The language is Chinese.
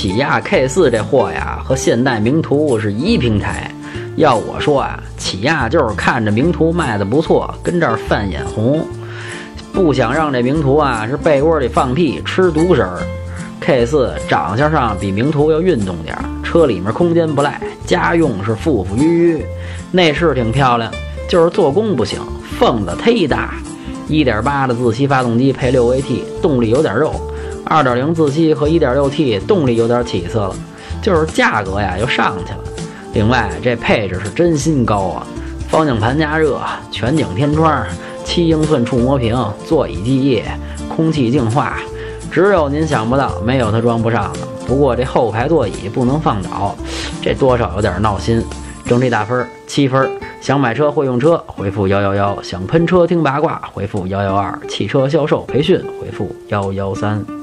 起亚 K 四这货呀，和现代名图是一平台。要我说啊，起亚就是看着名图卖的不错，跟这儿犯眼红，不想让这名图啊是被窝里放屁吃独食儿。K 四长相上比名图要运动点儿，车里面空间不赖，家用是富富裕裕，内饰挺漂亮，就是做工不行，缝子忒大。1.8的自吸发动机配 6AT，动力有点肉；2.0自吸和 1.6T 动力有点起色了，就是价格呀又上去了。另外这配置是真心高啊，方向盘加热、全景天窗、七英寸触摸屏、座椅记忆、空气净化。只有您想不到，没有它装不上的。不过这后排座椅不能放倒，这多少有点闹心。整体打分七分。想买车会用车，回复幺幺幺；想喷车听八卦，回复幺幺二；汽车销售培训，回复幺幺三。